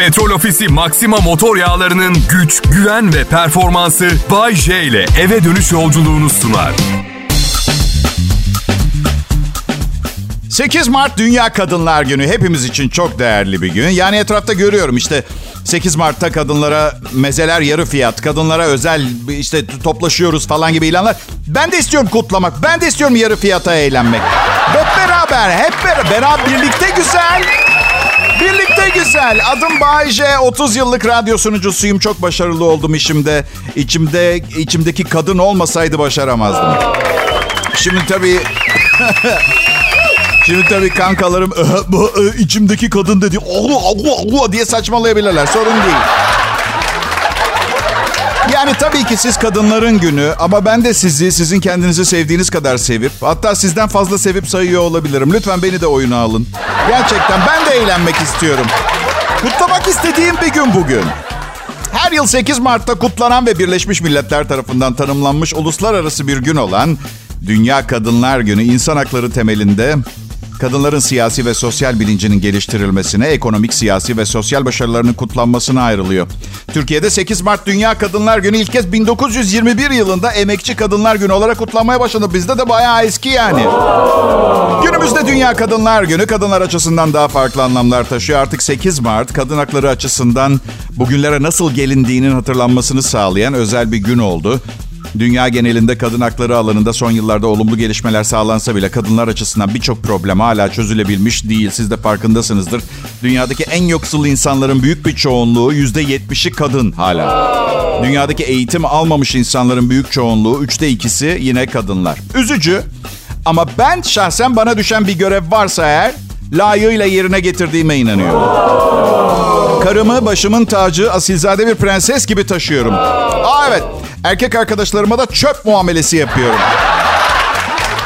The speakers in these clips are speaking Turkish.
Petrol Ofisi Maxima motor yağlarının güç, güven ve performansı Bay J ile eve dönüş yolculuğunu sunar. 8 Mart Dünya Kadınlar Günü hepimiz için çok değerli bir gün. Yani etrafta görüyorum işte 8 Mart'ta kadınlara mezeler yarı fiyat, kadınlara özel işte toplaşıyoruz falan gibi ilanlar. Ben de istiyorum kutlamak, ben de istiyorum yarı fiyata eğlenmek. Hep beraber, hep beraber, beraber birlikte güzel. Birlikte güzel. Adım Bayce. 30 yıllık radyo sunucusuyum. Çok başarılı oldum işimde. İçimde içimdeki kadın olmasaydı başaramazdım. Şimdi tabii Şimdi tabii kankalarım içimdeki kadın dedi Allah Allah Allah diye saçmalayabilirler. Sorun değil. Yani tabii ki siz kadınların günü ama ben de sizi sizin kendinizi sevdiğiniz kadar sevip hatta sizden fazla sevip sayıyor olabilirim. Lütfen beni de oyuna alın. Gerçekten ben de eğlenmek istiyorum. Kutlamak istediğim bir gün bugün. Her yıl 8 Mart'ta kutlanan ve Birleşmiş Milletler tarafından tanımlanmış uluslararası bir gün olan Dünya Kadınlar Günü insan hakları temelinde kadınların siyasi ve sosyal bilincinin geliştirilmesine, ekonomik, siyasi ve sosyal başarılarının kutlanmasına ayrılıyor. Türkiye'de 8 Mart Dünya Kadınlar Günü ilk kez 1921 yılında Emekçi Kadınlar Günü olarak kutlanmaya başladı. Bizde de bayağı eski yani. Günümüzde Dünya Kadınlar Günü kadınlar açısından daha farklı anlamlar taşıyor. Artık 8 Mart kadın hakları açısından bugünlere nasıl gelindiğinin hatırlanmasını sağlayan özel bir gün oldu. Dünya genelinde kadın hakları alanında son yıllarda olumlu gelişmeler sağlansa bile kadınlar açısından birçok problem hala çözülebilmiş değil. Siz de farkındasınızdır. Dünyadaki en yoksul insanların büyük bir çoğunluğu %70'i kadın hala. Dünyadaki eğitim almamış insanların büyük çoğunluğu üçte ikisi yine kadınlar. Üzücü ama ben şahsen bana düşen bir görev varsa eğer layığıyla yerine getirdiğime inanıyorum. Karımı başımın tacı asilzade bir prenses gibi taşıyorum. Aa evet erkek arkadaşlarıma da çöp muamelesi yapıyorum.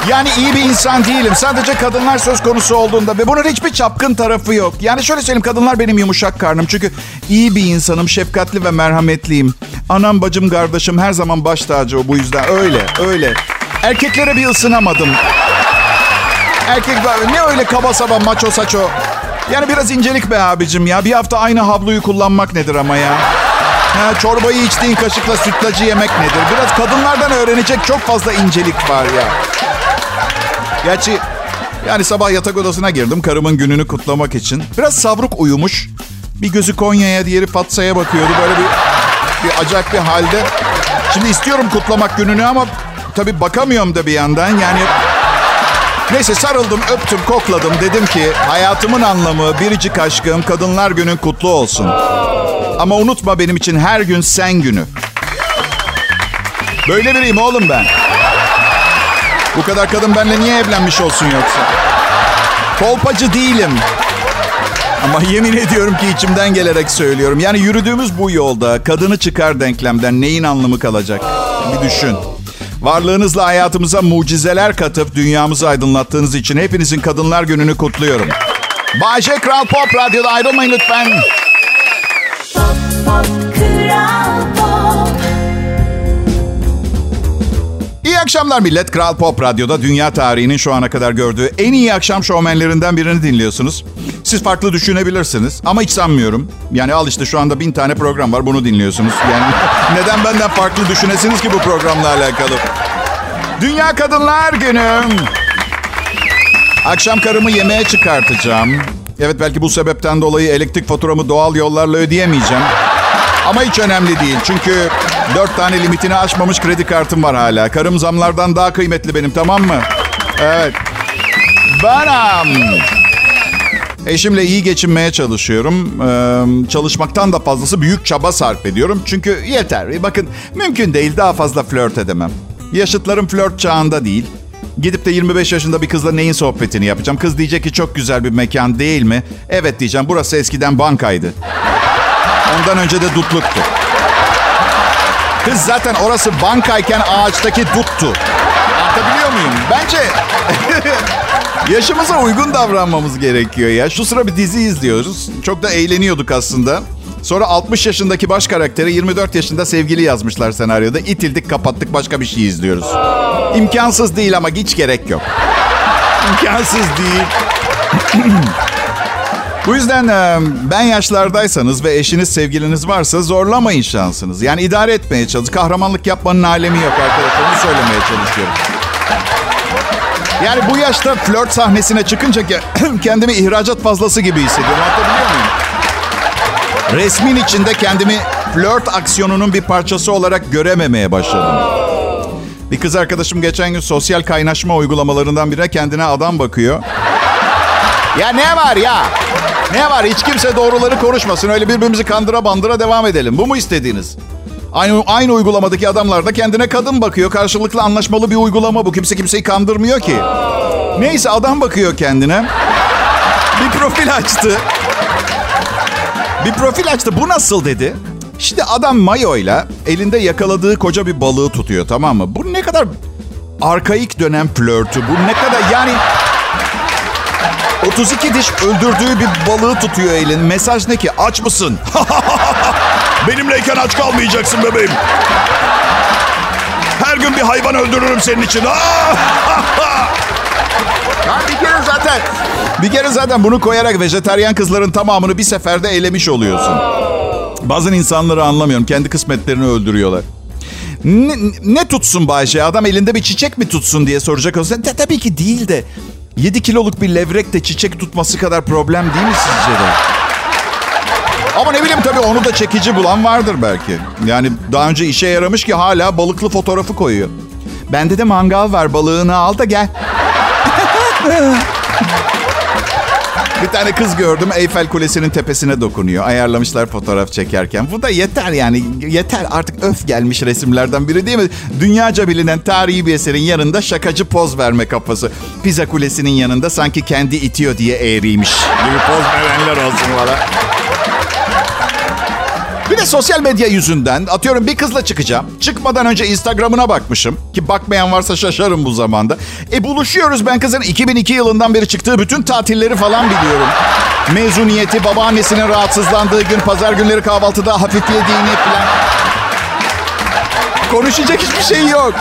Yani iyi bir insan değilim. Sadece kadınlar söz konusu olduğunda ve bunun hiçbir çapkın tarafı yok. Yani şöyle söyleyeyim kadınlar benim yumuşak karnım. Çünkü iyi bir insanım, şefkatli ve merhametliyim. Anam, bacım, kardeşim her zaman baş tacı bu yüzden. Öyle, öyle. Erkeklere bir ısınamadım. Erkek ne öyle kaba saba maço saço. Yani biraz incelik be abicim ya. Bir hafta aynı havluyu kullanmak nedir ama ya? Ha, çorbayı içtiğin kaşıkla sütlacı yemek nedir? Biraz kadınlardan öğrenecek çok fazla incelik var ya. Gerçi yani sabah yatak odasına girdim karımın gününü kutlamak için. Biraz savruk uyumuş. Bir gözü Konya'ya, diğeri Fatsa'ya bakıyordu. Böyle bir, bir acayip bir halde. Şimdi istiyorum kutlamak gününü ama tabii bakamıyorum da bir yandan. Yani Neyse sarıldım, öptüm, kokladım. Dedim ki hayatımın anlamı, biricik aşkım, kadınlar günün kutlu olsun. Ama unutma benim için her gün sen günü. Böyle biriyim oğlum ben. Bu kadar kadın benimle niye evlenmiş olsun yoksa? Kolpacı değilim. Ama yemin ediyorum ki içimden gelerek söylüyorum. Yani yürüdüğümüz bu yolda kadını çıkar denklemden neyin anlamı kalacak? Bir düşün. Varlığınızla hayatımıza mucizeler katıp dünyamızı aydınlattığınız için hepinizin Kadınlar Günü'nü kutluyorum. Bayce Kral Pop Radyo'da ayrılmayın lütfen. İyi akşamlar millet. Kral Pop Radyo'da dünya tarihinin şu ana kadar gördüğü en iyi akşam şovmenlerinden birini dinliyorsunuz. Siz farklı düşünebilirsiniz ama hiç sanmıyorum. Yani al işte şu anda bin tane program var bunu dinliyorsunuz. Yani neden benden farklı düşünesiniz ki bu programla alakalı? Dünya Kadınlar Günü. Akşam karımı yemeğe çıkartacağım. Evet belki bu sebepten dolayı elektrik faturamı doğal yollarla ödeyemeyeceğim. Ama hiç önemli değil. Çünkü dört tane limitini aşmamış kredi kartım var hala. Karım zamlardan daha kıymetli benim tamam mı? Evet. Banam. Eşimle iyi geçinmeye çalışıyorum. Ee, çalışmaktan da fazlası büyük çaba sarf ediyorum. Çünkü yeter. Bakın mümkün değil daha fazla flört edemem. Yaşıtlarım flört çağında değil. Gidip de 25 yaşında bir kızla neyin sohbetini yapacağım? Kız diyecek ki çok güzel bir mekan değil mi? Evet diyeceğim burası eskiden bankaydı. Ondan önce de dutluktu. Kız zaten orası bankayken ağaçtaki duttu. Anlatabiliyor muyum? Bence yaşımıza uygun davranmamız gerekiyor ya. Şu sıra bir dizi izliyoruz. Çok da eğleniyorduk aslında. Sonra 60 yaşındaki baş karakteri 24 yaşında sevgili yazmışlar senaryoda. İtildik kapattık başka bir şey izliyoruz. İmkansız değil ama hiç gerek yok. İmkansız değil. Bu yüzden e, ben yaşlardaysanız ve eşiniz sevgiliniz varsa zorlamayın şansınız. Yani idare etmeye çalış. Kahramanlık yapmanın alemi yok arkadaşlar. Onu söylemeye çalışıyorum. Yani bu yaşta flört sahnesine çıkınca kendimi ihracat fazlası gibi hissediyorum. Anlatabiliyor muyum? Resmin içinde kendimi flört aksiyonunun bir parçası olarak görememeye başladım. Bir kız arkadaşım geçen gün sosyal kaynaşma uygulamalarından birine kendine adam bakıyor. Ya ne var ya? Ne var? Hiç kimse doğruları konuşmasın. Öyle birbirimizi kandıra bandıra devam edelim. Bu mu istediğiniz? Aynı, aynı uygulamadaki adamlar da kendine kadın bakıyor. Karşılıklı anlaşmalı bir uygulama bu. Kimse kimseyi kandırmıyor ki. Neyse adam bakıyor kendine. Bir profil açtı. Bir profil açtı. Bu nasıl dedi. Şimdi adam mayoyla elinde yakaladığı koca bir balığı tutuyor tamam mı? Bu ne kadar arkaik dönem flörtü. Bu ne kadar yani 32 diş öldürdüğü bir balığı tutuyor elin. Mesaj ne ki? Aç mısın? Benimleyken aç kalmayacaksın bebeğim. Her gün bir hayvan öldürürüm senin için. Ya bir kere zaten bir kere zaten bunu koyarak vejeteryan kızların tamamını bir seferde elemiş oluyorsun. Bazen insanları anlamıyorum. Kendi kısmetlerini öldürüyorlar. Ne, ne tutsun Bayşe? Adam elinde bir çiçek mi tutsun diye soracak olsan. Tabii ki değil de 7 kiloluk bir levrek de çiçek tutması kadar problem değil mi sizce de? Ama ne bileyim tabii onu da çekici bulan vardır belki. Yani daha önce işe yaramış ki hala balıklı fotoğrafı koyuyor. Bende de mangal var balığını al da gel. Bir tane kız gördüm Eyfel Kulesi'nin tepesine dokunuyor. Ayarlamışlar fotoğraf çekerken. Bu da yeter yani. Yeter artık öf gelmiş resimlerden biri değil mi? Dünyaca bilinen tarihi bir eserin yanında şakacı poz verme kafası. Pizza Kulesi'nin yanında sanki kendi itiyor diye eğriymiş gibi poz verenler olsun valla. Bir de sosyal medya yüzünden atıyorum bir kızla çıkacağım. Çıkmadan önce Instagram'ına bakmışım. Ki bakmayan varsa şaşarım bu zamanda. E buluşuyoruz ben kızın 2002 yılından beri çıktığı bütün tatilleri falan biliyorum. Mezuniyeti, babaannesinin rahatsızlandığı gün, pazar günleri kahvaltıda hafiflediğini falan. Konuşacak hiçbir şey yok.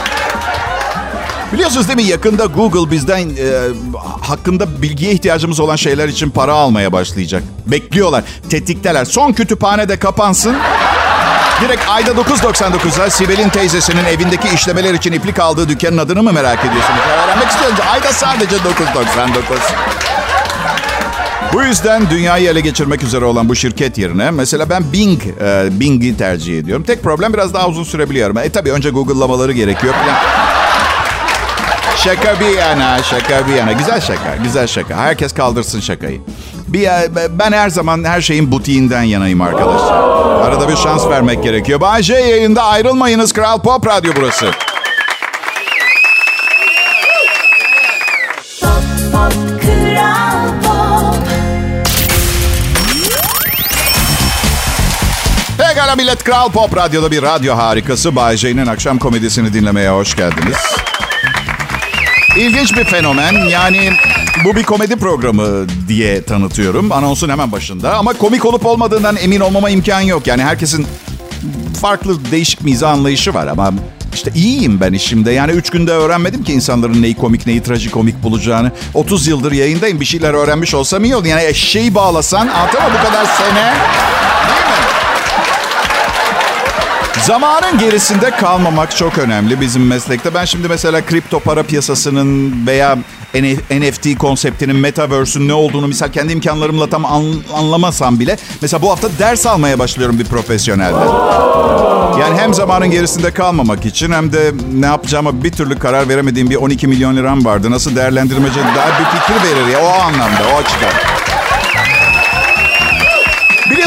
Biliyorsunuz değil mi yakında Google bizden e, hakkında bilgiye ihtiyacımız olan şeyler için para almaya başlayacak. Bekliyorlar, tetikteler. Son kütüphane de kapansın. Direkt ayda 9.99'a Sibel'in teyzesinin evindeki işlemeler için iplik aldığı dükkanın adını mı merak ediyorsunuz? Öğrenmek istiyorsunuz. Ayda sadece 9.99. Bu yüzden dünyayı ele geçirmek üzere olan bu şirket yerine mesela ben Bing, e, Bing'i tercih ediyorum. Tek problem biraz daha uzun sürebiliyorum. E tabii önce Google'lamaları gerekiyor falan. Şaka bir yana, şaka bir yana. Güzel şaka, güzel şaka. Herkes kaldırsın şakayı. Bir, ben her zaman her şeyin butiğinden yanayım arkadaşlar. Arada bir şans vermek gerekiyor. Bay J yayında ayrılmayınız. Kral Pop Radyo burası. Pekala millet Kral Pop Radyo'da bir radyo harikası. Bay J'nin akşam komedisini dinlemeye hoş geldiniz. İlginç bir fenomen. Yani bu bir komedi programı diye tanıtıyorum. Anonsun hemen başında. Ama komik olup olmadığından emin olmama imkan yok. Yani herkesin farklı değişik mizah anlayışı var ama işte iyiyim ben işimde. Yani üç günde öğrenmedim ki insanların neyi komik neyi trajikomik bulacağını. 30 yıldır yayındayım. Bir şeyler öğrenmiş olsam iyi oldu. Yani eşeği bağlasan anlatama bu kadar sene. Zamanın gerisinde kalmamak çok önemli bizim meslekte. Ben şimdi mesela kripto para piyasasının veya NFT konseptinin, metaverse'ün ne olduğunu misal kendi imkanlarımla tam anlamasam bile mesela bu hafta ders almaya başlıyorum bir profesyonelden. Yani hem zamanın gerisinde kalmamak için hem de ne yapacağıma bir türlü karar veremediğim bir 12 milyon liram vardı. Nasıl değerlendirmece daha bir fikir verir ya o anlamda, o açıdan.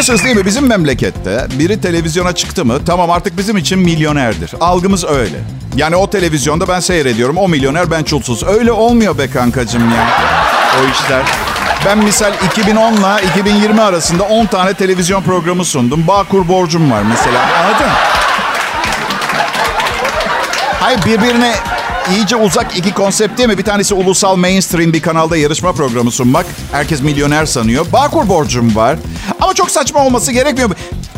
Biliyorsunuz değil mi bizim memlekette biri televizyona çıktı mı tamam artık bizim için milyonerdir. Algımız öyle. Yani o televizyonda ben seyrediyorum o milyoner ben çulsuz. Öyle olmuyor be kankacım ya o işler. Ben misal 2010 ile 2020 arasında 10 tane televizyon programı sundum. Bağkur borcum var mesela anladın? Hayır birbirine iyice uzak iki konsept değil mi? Bir tanesi ulusal mainstream bir kanalda yarışma programı sunmak. Herkes milyoner sanıyor. Bağkur borcum var. Çok saçma olması gerekmiyor.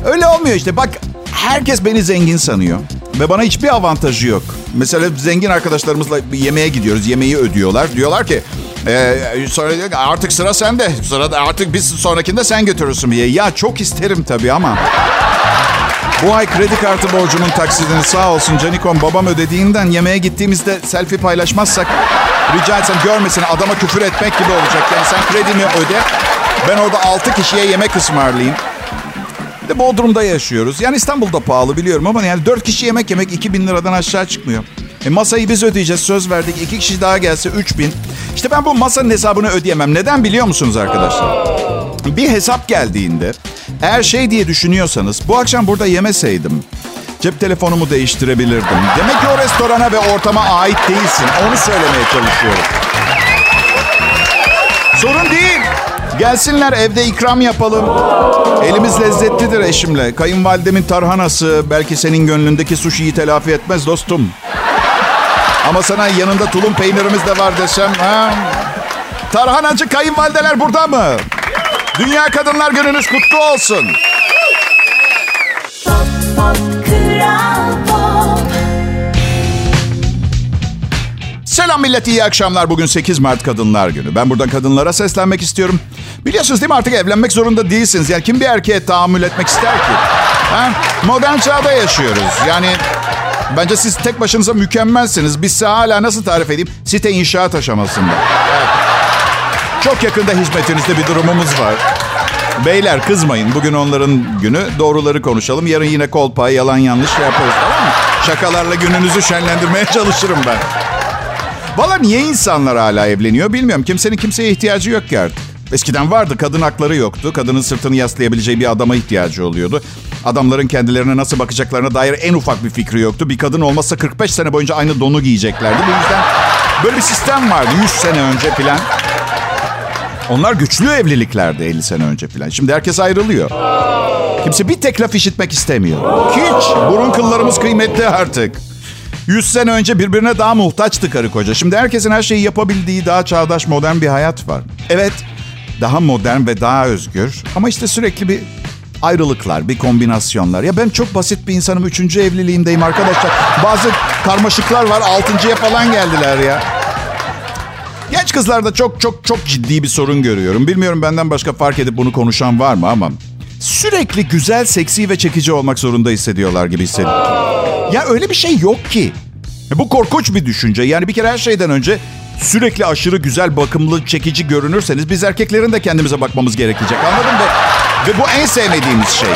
Öyle olmuyor işte. Bak herkes beni zengin sanıyor. Ve bana hiçbir avantajı yok. Mesela zengin arkadaşlarımızla bir yemeğe gidiyoruz. Yemeği ödüyorlar. Diyorlar ki Ee, sonra artık sıra sende. Sırada artık biz sonrakinde sen götürürsün diye. Ya çok isterim tabii ama. Bu ay kredi kartı borcumun taksidini sağ olsun Canikom babam ödediğinden yemeğe gittiğimizde selfie paylaşmazsak rica etsem görmesin adama küfür etmek gibi olacak. Yani sen kredimi öde ben orada 6 kişiye yemek ısmarlayayım. Bir de Bodrum'da yaşıyoruz. Yani İstanbul'da pahalı biliyorum ama yani 4 kişi yemek yemek 2000 liradan aşağı çıkmıyor. E masayı biz ödeyeceğiz söz verdik. 2 kişi daha gelse 3000. İşte ben bu masanın hesabını ödeyemem. Neden biliyor musunuz arkadaşlar? Bir hesap geldiğinde eğer şey diye düşünüyorsanız bu akşam burada yemeseydim cep telefonumu değiştirebilirdim. Demek ki o restorana ve ortama ait değilsin. Onu söylemeye çalışıyorum. Sorun değil. Gelsinler evde ikram yapalım. Elimiz lezzetlidir eşimle. Kayınvalidemin tarhanası belki senin gönlündeki suşiyi telafi etmez dostum. Ama sana yanında tulum peynirimiz de var desem. Ha? Tarhanacı kayınvalideler burada mı? Dünya Kadınlar Gününüz kutlu olsun. Selam millet, iyi akşamlar. Bugün 8 Mart Kadınlar Günü. Ben buradan kadınlara seslenmek istiyorum. Biliyorsunuz değil mi artık evlenmek zorunda değilsiniz. Yani kim bir erkeğe tahammül etmek ister ki? Ha? Modern çağda yaşıyoruz. Yani bence siz tek başınıza mükemmelsiniz. Biz size hala nasıl tarif edeyim? Site inşaat aşamasında. Çok yakında hizmetinizde bir durumumuz var. Beyler kızmayın. Bugün onların günü. Doğruları konuşalım. Yarın yine kolpa, yalan yanlış şey yaparız tamam mı? Şakalarla gününüzü şenlendirmeye çalışırım ben. Valla niye insanlar hala evleniyor bilmiyorum. Kimsenin kimseye ihtiyacı yok ki artık. Eskiden vardı kadın hakları yoktu. Kadının sırtını yaslayabileceği bir adama ihtiyacı oluyordu. Adamların kendilerine nasıl bakacaklarına dair en ufak bir fikri yoktu. Bir kadın olmazsa 45 sene boyunca aynı donu giyeceklerdi. Bu yüzden böyle bir sistem vardı 100 sene önce falan. Onlar güçlü evliliklerdi 50 sene önce falan. Şimdi herkes ayrılıyor. Kimse bir tek laf işitmek istemiyor. Hiç. Burun kıllarımız kıymetli artık. 100 sene önce birbirine daha muhtaçtı karı koca. Şimdi herkesin her şeyi yapabildiği daha çağdaş modern bir hayat var. Evet daha modern ve daha özgür. Ama işte sürekli bir ayrılıklar, bir kombinasyonlar. Ya ben çok basit bir insanım. Üçüncü evliliğimdeyim arkadaşlar. Bazı karmaşıklar var. Altıncıya falan geldiler ya. Genç kızlarda çok çok çok ciddi bir sorun görüyorum. Bilmiyorum benden başka fark edip bunu konuşan var mı ama... Sürekli güzel, seksi ve çekici olmak zorunda hissediyorlar gibi hissediyorum. Ya öyle bir şey yok ki. Bu korkunç bir düşünce. Yani bir kere her şeyden önce sürekli aşırı güzel, bakımlı, çekici görünürseniz biz erkeklerin de kendimize bakmamız gerekecek. Anladın mı? Ve, ve bu en sevmediğimiz şey.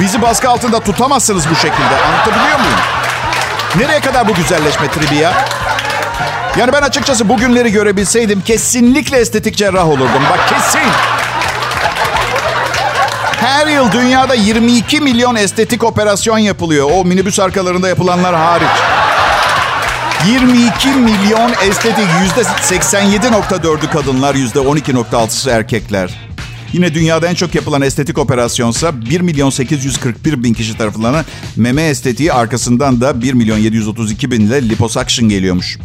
Bizi baskı altında tutamazsınız bu şekilde. Anlatabiliyor muyum? Nereye kadar bu güzelleşme tribi ya? Yani ben açıkçası bugünleri görebilseydim kesinlikle estetik cerrah olurdum. Bak kesin. Her yıl dünyada 22 milyon estetik operasyon yapılıyor. O minibüs arkalarında yapılanlar hariç. 22 milyon estetik. %87.4'ü kadınlar, %12.6'sı erkekler. Yine dünyada en çok yapılan estetik operasyonsa 1 milyon 841 bin kişi tarafından meme estetiği arkasından da 1 milyon 732 bin ile liposuction geliyormuş.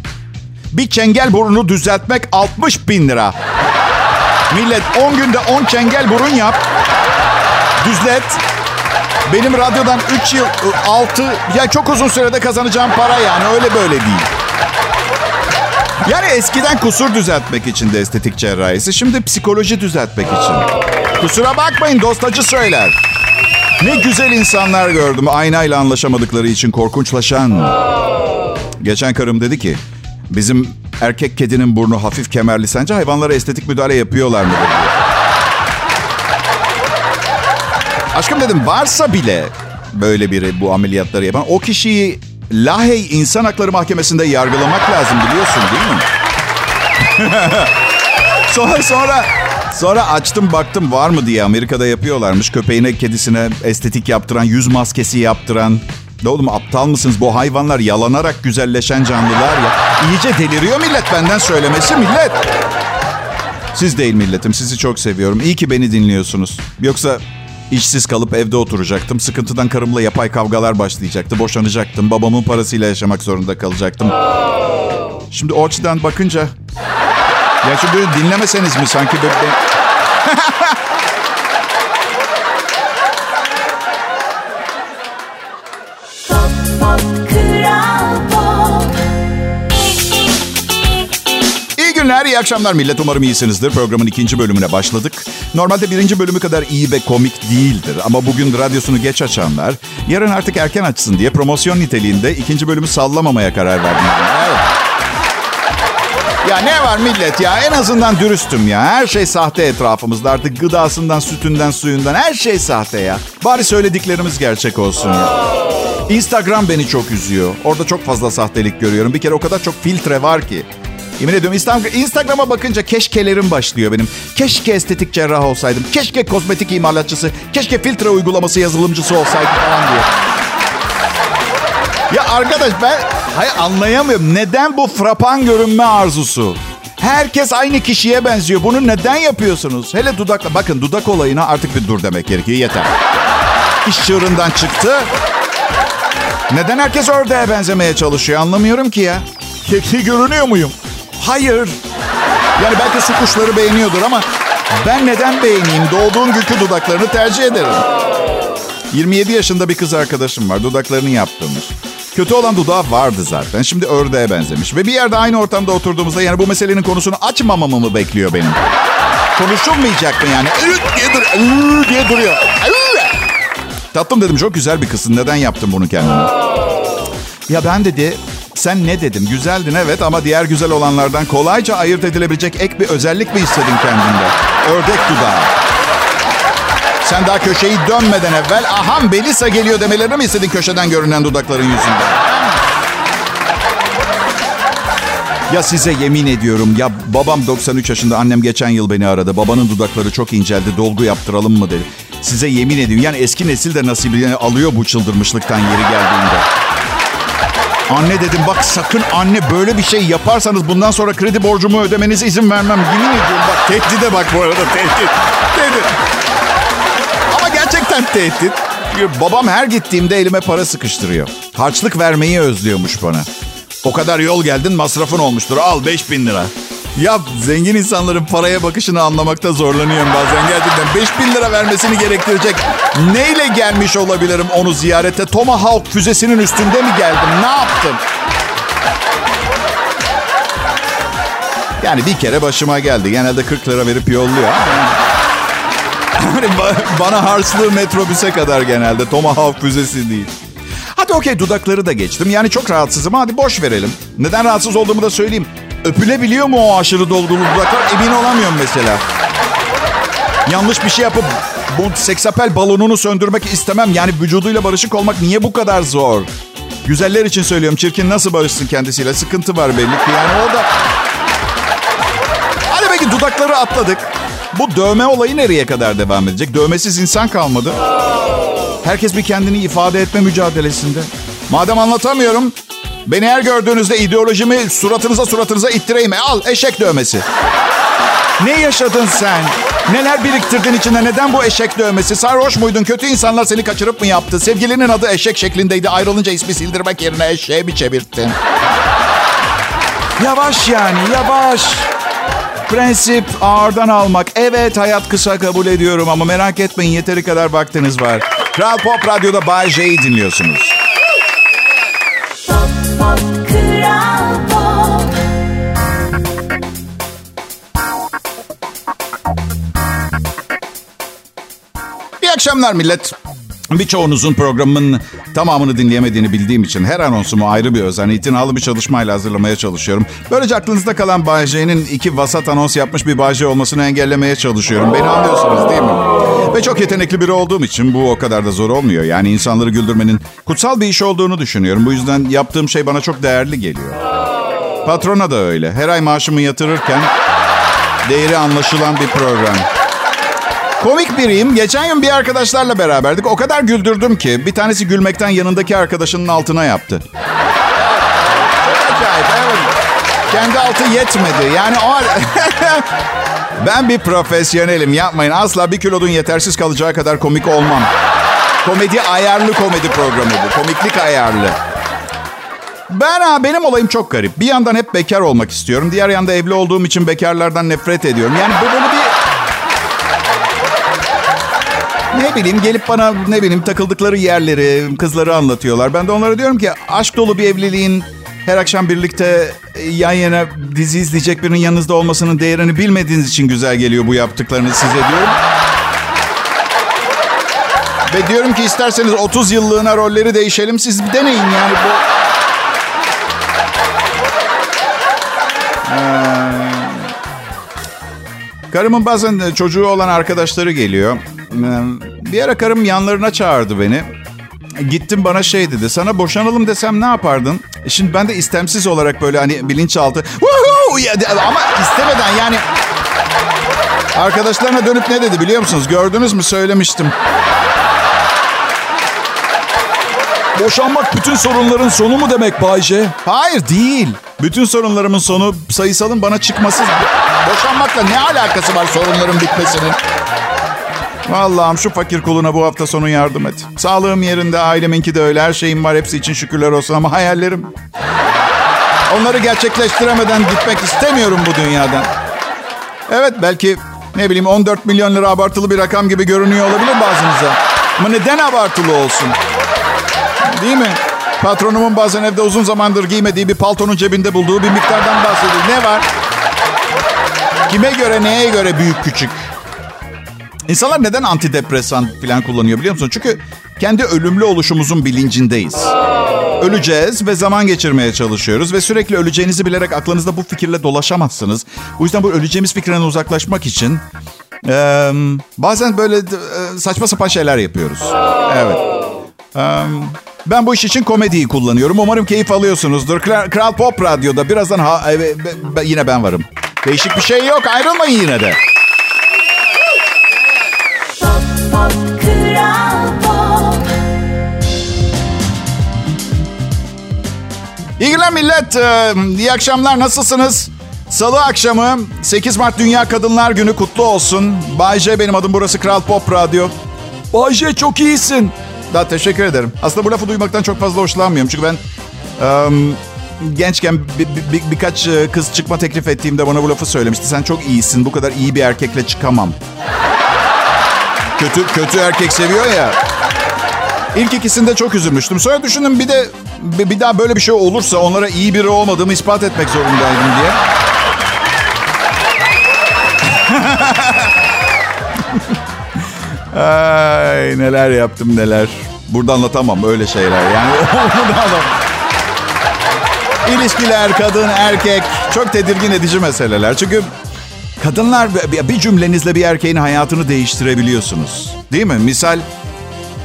Bir çengel burunu düzeltmek 60 bin lira. Millet 10 günde 10 çengel burun yap. Düzlet. Benim radyodan 3 yıl 6 ya çok uzun sürede kazanacağım para yani öyle böyle değil. Yani eskiden kusur düzeltmek için de estetik cerrahisi, şimdi psikoloji düzeltmek için. Kusura bakmayın dostacı söyler. Ne güzel insanlar gördüm aynayla anlaşamadıkları için korkunçlaşan. Geçen karım dedi ki, bizim erkek kedinin burnu hafif kemerli sence hayvanlara estetik müdahale yapıyorlar mı? Aşkım dedim varsa bile böyle biri bu ameliyatları yapan o kişiyi Lahey İnsan Hakları Mahkemesi'nde yargılamak lazım biliyorsun değil mi? sonra sonra sonra açtım baktım var mı diye Amerika'da yapıyorlarmış. Köpeğine kedisine estetik yaptıran, yüz maskesi yaptıran. Ne oğlum aptal mısınız? Bu hayvanlar yalanarak güzelleşen canlılar ya. İyice deliriyor millet benden söylemesi millet. Siz değil milletim. Sizi çok seviyorum. İyi ki beni dinliyorsunuz. Yoksa İşsiz kalıp evde oturacaktım. Sıkıntıdan karımla yapay kavgalar başlayacaktı. Boşanacaktım. Babamın parasıyla yaşamak zorunda kalacaktım. Şimdi o açıdan bakınca... Ya şimdi dinlemeseniz mi sanki böyle... İyi günler, İyi akşamlar millet. Umarım iyisinizdir. Programın ikinci bölümüne başladık. Normalde birinci bölümü kadar iyi ve komik değildir. Ama bugün radyosunu geç açanlar yarın artık erken açsın diye promosyon niteliğinde ikinci bölümü sallamamaya karar verdim. Ya ne var millet ya en azından dürüstüm ya. Her şey sahte etrafımızda artık gıdasından, sütünden, suyundan her şey sahte ya. Bari söylediklerimiz gerçek olsun ya. Instagram beni çok üzüyor. Orada çok fazla sahtelik görüyorum. Bir kere o kadar çok filtre var ki. Yemin ediyorum Instagram'a bakınca keşkelerim başlıyor benim. Keşke estetik cerrah olsaydım. Keşke kozmetik imalatçısı. Keşke filtre uygulaması yazılımcısı olsaydım falan diye. Ya arkadaş ben hayır anlayamıyorum. Neden bu frapan görünme arzusu? Herkes aynı kişiye benziyor. Bunu neden yapıyorsunuz? Hele dudakla. Bakın dudak olayına artık bir dur demek gerekiyor. Yeter. İş çığırından çıktı. Neden herkes ördeğe benzemeye çalışıyor anlamıyorum ki ya. Kekli görünüyor muyum? Hayır. Yani belki su kuşları beğeniyordur ama ben neden beğeneyim? Doğduğum günkü dudaklarını tercih ederim. 27 yaşında bir kız arkadaşım var. Dudaklarını yaptırmış. Kötü olan dudağı vardı zaten. Şimdi ördeğe benzemiş. Ve bir yerde aynı ortamda oturduğumuzda yani bu meselenin konusunu açmamamı mı bekliyor benim? Konuşulmayacak mı yani? diye, dur diye duruyor. Tatlım dedim çok güzel bir kızsın. Neden yaptın bunu kendine? Ya ben dedi sen ne dedim? Güzeldin evet ama diğer güzel olanlardan kolayca ayırt edilebilecek ek bir özellik mi istedin kendinde? Ördek dudağı. Sen daha köşeyi dönmeden evvel aham Belisa geliyor demelerini mi istedin köşeden görünen dudakların yüzünden? Ya size yemin ediyorum ya babam 93 yaşında annem geçen yıl beni aradı. Babanın dudakları çok inceldi dolgu yaptıralım mı dedi. Size yemin ediyorum yani eski nesil de nasibini alıyor bu çıldırmışlıktan yeri geldiğinde. Anne dedim bak sakın anne böyle bir şey yaparsanız bundan sonra kredi borcumu ödemenize izin vermem. Yemin ediyorum bak tehdide bak bu arada tehdit. Tehdit. Ama gerçekten tehdit. Babam her gittiğimde elime para sıkıştırıyor. Harçlık vermeyi özlüyormuş bana. O kadar yol geldin masrafın olmuştur. Al 5000 lira. Ya zengin insanların paraya bakışını anlamakta zorlanıyorum bazen. Gerçekten 5000 lira vermesini gerektirecek. Neyle gelmiş olabilirim onu ziyarete? Tomahawk füzesinin üstünde mi geldim? Ne yaptım? Yani bir kere başıma geldi. Genelde 40 lira verip yolluyor. Yani bana harçlığı metrobüse kadar genelde. Tomahawk füzesi değil. Hadi okey dudakları da geçtim. Yani çok rahatsızım. Hadi boş verelim. Neden rahatsız olduğumu da söyleyeyim. Öpülebiliyor mu o aşırı dolgulu dudaklar? Emin olamıyorum mesela. Yanlış bir şey yapıp bu seksapel balonunu söndürmek istemem. Yani vücuduyla barışık olmak niye bu kadar zor? Güzeller için söylüyorum. Çirkin nasıl barışsın kendisiyle? Sıkıntı var belli ki. Yani o da... Hadi belki dudakları atladık. Bu dövme olayı nereye kadar devam edecek? Dövmesiz insan kalmadı. Herkes bir kendini ifade etme mücadelesinde. Madem anlatamıyorum, beni her gördüğünüzde ideolojimi suratınıza suratınıza ittireyim. E, al eşek dövmesi. Ne yaşadın sen? Neler biriktirdin içinde? Neden bu eşek dövmesi? Sarhoş muydun? Kötü insanlar seni kaçırıp mı yaptı? Sevgilinin adı eşek şeklindeydi. Ayrılınca ismi sildirmek yerine eşeğe mi çevirttin? Yavaş yani yavaş. Prensip ağırdan almak. Evet hayat kısa kabul ediyorum ama merak etmeyin yeteri kadar vaktiniz var. Kral Pop Radyo'da Bay J'yi dinliyorsunuz. Akşamlar millet. Birçoğunuzun programımın tamamını dinleyemediğini bildiğim için her anonsumu ayrı bir özen, itinalı bir çalışmayla hazırlamaya çalışıyorum. Böylece aklınızda kalan Bay iki vasat anons yapmış bir Bay olmasını engellemeye çalışıyorum. Beni anlıyorsunuz değil mi? Ve çok yetenekli biri olduğum için bu o kadar da zor olmuyor. Yani insanları güldürmenin kutsal bir iş olduğunu düşünüyorum. Bu yüzden yaptığım şey bana çok değerli geliyor. Patrona da öyle. Her ay maaşımı yatırırken değeri anlaşılan bir program. Komik biriyim. Geçen gün bir arkadaşlarla beraberdik. O kadar güldürdüm ki bir tanesi gülmekten yanındaki arkadaşının altına yaptı. Acayip. Evet. Kendi altı yetmedi. Yani o Ben bir profesyonelim yapmayın. Asla bir kilodun yetersiz kalacağı kadar komik olmam. Komedi ayarlı komedi programı bu. Komiklik ayarlı. Ben ha benim olayım çok garip. Bir yandan hep bekar olmak istiyorum. Diğer yanda evli olduğum için bekarlardan nefret ediyorum. Yani bu böyle bir bileyim gelip bana ne bileyim takıldıkları yerleri, kızları anlatıyorlar. Ben de onlara diyorum ki aşk dolu bir evliliğin her akşam birlikte e, yan yana dizi izleyecek birinin yanınızda olmasının değerini bilmediğiniz için güzel geliyor bu yaptıklarınız size diyorum. Ve diyorum ki isterseniz 30 yıllığına rolleri değişelim. Siz bir deneyin yani bu. Ee, karımın bazen çocuğu olan arkadaşları geliyor. Bir ara karım yanlarına çağırdı beni. Gittim bana şey dedi. Sana boşanalım desem ne yapardın? Şimdi ben de istemsiz olarak böyle hani bilinçaltı. Ama istemeden yani Arkadaşlarına dönüp ne dedi biliyor musunuz? Gördünüz mü? Söylemiştim. Boşanmak bütün sorunların sonu mu demek Bayce? Hayır değil. Bütün sorunlarımın sonu sayısalın bana çıkması. Boşanmakla ne alakası var sorunların bitmesinin? Allah'ım şu fakir kuluna bu hafta sonu yardım et. Sağlığım yerinde, aileminki de öyle. Her şeyim var. Hepsi için şükürler olsun ama hayallerim... Onları gerçekleştiremeden gitmek istemiyorum bu dünyadan. Evet belki ne bileyim 14 milyon lira abartılı bir rakam gibi görünüyor olabilir bazınıza. Ama neden abartılı olsun? Değil mi? Patronumun bazen evde uzun zamandır giymediği bir paltonun cebinde bulduğu bir miktardan bahsediyor. Ne var? Kime göre, neye göre büyük küçük? İnsanlar neden antidepresan falan kullanıyor biliyor musun? Çünkü kendi ölümlü oluşumuzun bilincindeyiz. Öleceğiz ve zaman geçirmeye çalışıyoruz ve sürekli öleceğinizi bilerek aklınızda bu fikirle dolaşamazsınız. Bu yüzden bu öleceğimiz fikrinden uzaklaşmak için e, bazen böyle e, saçma sapan şeyler yapıyoruz. Evet. E, ben bu iş için komediyi kullanıyorum. Umarım keyif alıyorsunuzdur. Kral, Kral Pop Radyo'da birazdan ha, e, be, be, yine ben varım. Değişik bir şey yok. Ayrılmayın yine de. İyi günler millet. Ee, iyi akşamlar. Nasılsınız? Salı akşamı 8 Mart Dünya Kadınlar Günü kutlu olsun. Bay J benim adım burası Kral Pop Radyo. Bay J çok iyisin. Daha teşekkür ederim. Aslında bu lafı duymaktan çok fazla hoşlanmıyorum. Çünkü ben um, gençken bir, bir, birkaç e, kız çıkma teklif ettiğimde bana bu lafı söylemişti. Sen çok iyisin. Bu kadar iyi bir erkekle çıkamam. Kötü kötü erkek seviyor ya. İlk ikisinde çok üzülmüştüm. Sonra düşündüm bir de bir daha böyle bir şey olursa onlara iyi biri olmadığımı ispat etmek zorundaydım diye. Ay neler yaptım neler. Burada anlatamam öyle şeyler yani. İlişkiler, kadın, erkek çok tedirgin edici meseleler. Çünkü kadınlar bir cümlenizle bir erkeğin hayatını değiştirebiliyorsunuz. Değil mi? Misal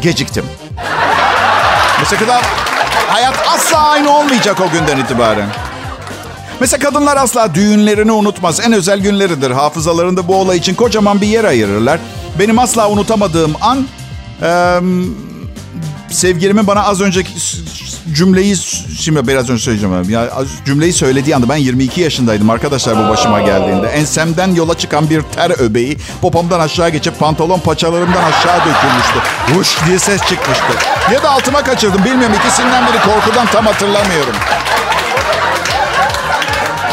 geciktim. Mesela hayat asla aynı olmayacak o günden itibaren. Mesela kadınlar asla düğünlerini unutmaz. En özel günleridir. Hafızalarında bu olay için kocaman bir yer ayırırlar. Benim asla unutamadığım an... E, sevgilimin bana az önceki cümleyi şimdi biraz önce söyleyeceğim. Ya cümleyi söylediği anda ben 22 yaşındaydım arkadaşlar bu başıma geldiğinde. Ensemden yola çıkan bir ter öbeği popomdan aşağı geçip pantolon paçalarımdan aşağı dökülmüştü. Vuş diye ses çıkmıştı. Ya da altıma kaçırdım bilmiyorum ikisinden biri korkudan tam hatırlamıyorum.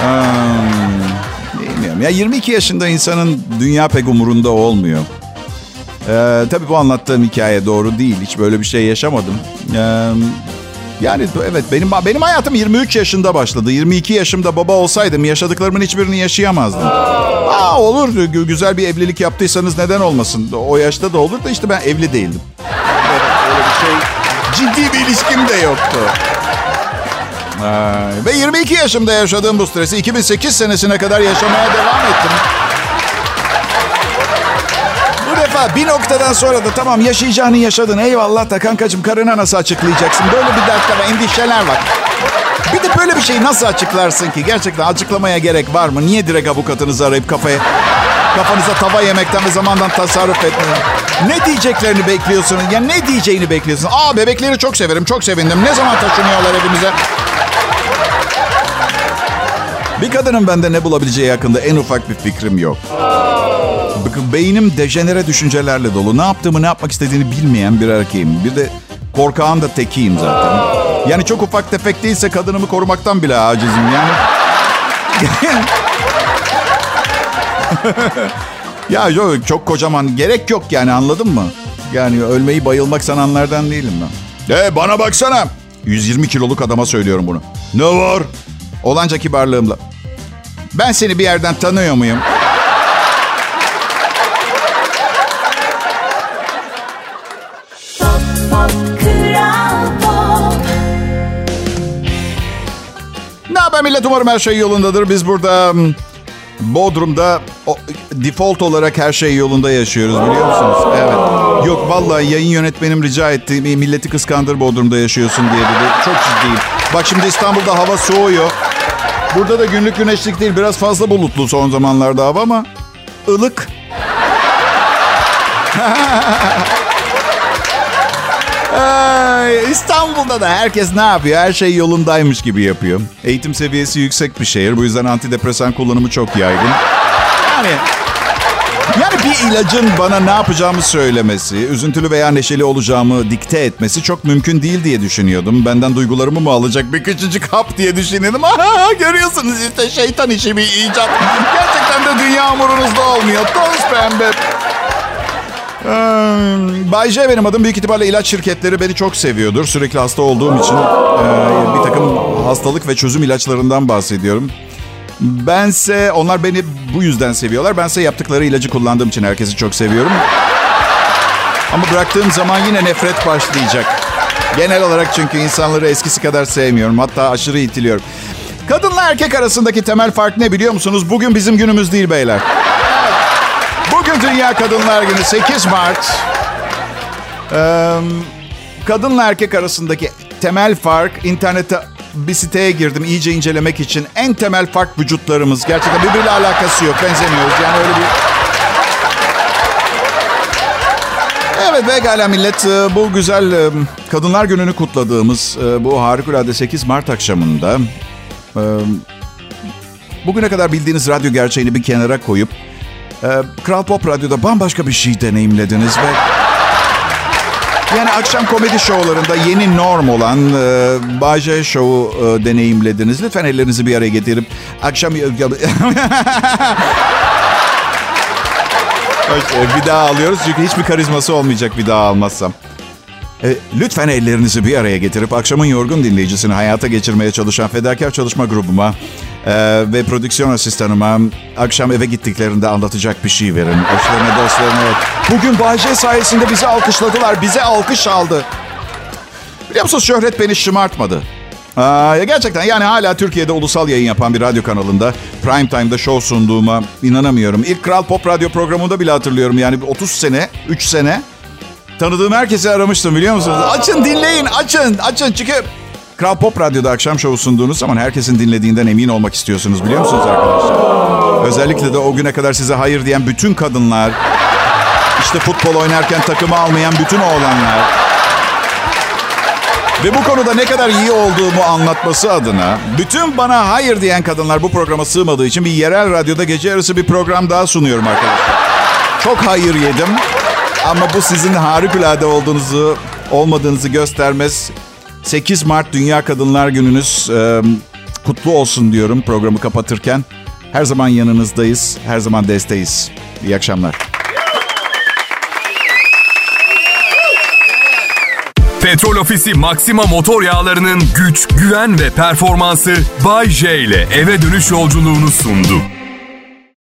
Hmm, bilmiyorum. Ya 22 yaşında insanın dünya pek umurunda olmuyor. Ee, tabii bu anlattığım hikaye doğru değil. Hiç böyle bir şey yaşamadım. Ee, yani evet benim benim hayatım 23 yaşında başladı. 22 yaşımda baba olsaydım yaşadıklarımın hiçbirini yaşayamazdım. Aa olur güzel bir evlilik yaptıysanız neden olmasın? O yaşta da olur da işte ben evli değildim. Öyle bir şey ciddi bir ilişkim de yoktu. Ee, ve 22 yaşımda yaşadığım bu stresi 2008 senesine kadar yaşamaya devam ettim defa bir noktadan sonra da tamam yaşayacağını yaşadın. Eyvallah da kankacığım karına nasıl açıklayacaksın? Böyle bir dertler var, endişeler var. Bir de böyle bir şeyi nasıl açıklarsın ki? Gerçekten açıklamaya gerek var mı? Niye direkt avukatınızı arayıp kafaya kafanıza tava yemekten ve zamandan tasarruf etmeyin? Ne diyeceklerini bekliyorsun? Ya ne diyeceğini bekliyorsun? Aa bebekleri çok severim, çok sevindim. Ne zaman taşınıyorlar evimize? Bir kadının bende ne bulabileceği hakkında en ufak bir fikrim yok. Beynim dejenere düşüncelerle dolu. Ne yaptığımı, ne yapmak istediğini bilmeyen bir erkeğim. Bir de korkağın da tekiyim zaten. Yani çok ufak tefek değilse kadınımı korumaktan bile acizim yani. ya yok çok kocaman gerek yok yani anladın mı? Yani ölmeyi bayılmak sananlardan değilim ben. E bana baksana. 120 kiloluk adama söylüyorum bunu. Ne var? Olanca kibarlığımla. Ben seni bir yerden tanıyor muyum? Haber millet? Umarım her şey yolundadır. Biz burada Bodrum'da o, default olarak her şey yolunda yaşıyoruz biliyor musunuz? Evet. Yok vallahi yayın yönetmenim rica etti. Milleti kıskandır Bodrum'da yaşıyorsun diye dedi. Çok ciddiyim. Bak şimdi İstanbul'da hava soğuyor. Burada da günlük güneşlik değil. Biraz fazla bulutlu son zamanlarda hava ama ılık. İstanbul'da da herkes ne yapıyor? Her şey yolundaymış gibi yapıyor. Eğitim seviyesi yüksek bir şehir. Bu yüzden antidepresan kullanımı çok yaygın. Yani yani bir ilacın bana ne yapacağımı söylemesi, üzüntülü veya neşeli olacağımı dikte etmesi çok mümkün değil diye düşünüyordum. Benden duygularımı mı alacak bir küçücük hap diye düşünüyordum. Görüyorsunuz işte şeytan işi bir icat. Gerçekten de dünya umurunuzda olmuyor. Toz pembe. Ee, Bay J benim adım. Büyük ihtimalle ilaç şirketleri beni çok seviyordur. Sürekli hasta olduğum için bir takım hastalık ve çözüm ilaçlarından bahsediyorum. Bense onlar beni bu yüzden seviyorlar. Bense yaptıkları ilacı kullandığım için herkesi çok seviyorum. Ama bıraktığım zaman yine nefret başlayacak. Genel olarak çünkü insanları eskisi kadar sevmiyorum. Hatta aşırı itiliyorum. Kadınla erkek arasındaki temel fark ne biliyor musunuz? Bugün bizim günümüz değil beyler. Bugün Dünya Kadınlar Günü 8 Mart. Ee, kadınla erkek arasındaki temel fark internette bir siteye girdim iyice incelemek için. En temel fark vücutlarımız. Gerçekten birbiriyle alakası yok. Benzemiyoruz. Yani öyle bir... Evet pekala millet. Bu güzel Kadınlar Günü'nü kutladığımız bu harikulade 8 Mart akşamında bugüne kadar bildiğiniz radyo gerçeğini bir kenara koyup e, Kral Pop Radyo'da bambaşka bir şey deneyimlediniz ve yani akşam komedi şovlarında yeni norm olan e, Bayce Show'u e, deneyimlediniz. Lütfen ellerinizi bir araya getirip akşam... bir daha alıyoruz çünkü hiçbir karizması olmayacak bir daha almazsam. E, lütfen ellerinizi bir araya getirip akşamın yorgun dinleyicisini hayata geçirmeye çalışan fedakar çalışma grubuma e, ve prodüksiyon asistanıma akşam eve gittiklerinde anlatacak bir şey verin. Eşlerine, dostlarına. Bugün Bayce sayesinde bizi alkışladılar. Bize alkış aldı. Biliyor musunuz şöhret beni şımartmadı. Ya gerçekten yani hala Türkiye'de ulusal yayın yapan bir radyo kanalında prime time'da show sunduğuma inanamıyorum. İlk Kral Pop Radyo programında bile hatırlıyorum. Yani 30 sene, 3 sene tanıdığım herkesi aramıştım biliyor musunuz? Açın dinleyin, açın, açın. Çünkü Kral Pop Radyo'da akşam şovu sunduğunuz zaman herkesin dinlediğinden emin olmak istiyorsunuz biliyor musunuz arkadaşlar? Özellikle de o güne kadar size hayır diyen bütün kadınlar, işte futbol oynarken takımı almayan bütün oğlanlar, ve bu konuda ne kadar iyi olduğumu anlatması adına bütün bana hayır diyen kadınlar bu programa sığmadığı için bir yerel radyoda gece yarısı bir program daha sunuyorum arkadaşlar. Çok hayır yedim ama bu sizin harikulade olduğunuzu, olmadığınızı göstermez. 8 Mart Dünya Kadınlar Gününüz e, kutlu olsun diyorum programı kapatırken. Her zaman yanınızdayız, her zaman desteğiz. İyi akşamlar. Petrol Ofisi Maxima motor yağlarının güç, güven ve performansı Bay J ile eve dönüş yolculuğunu sundu.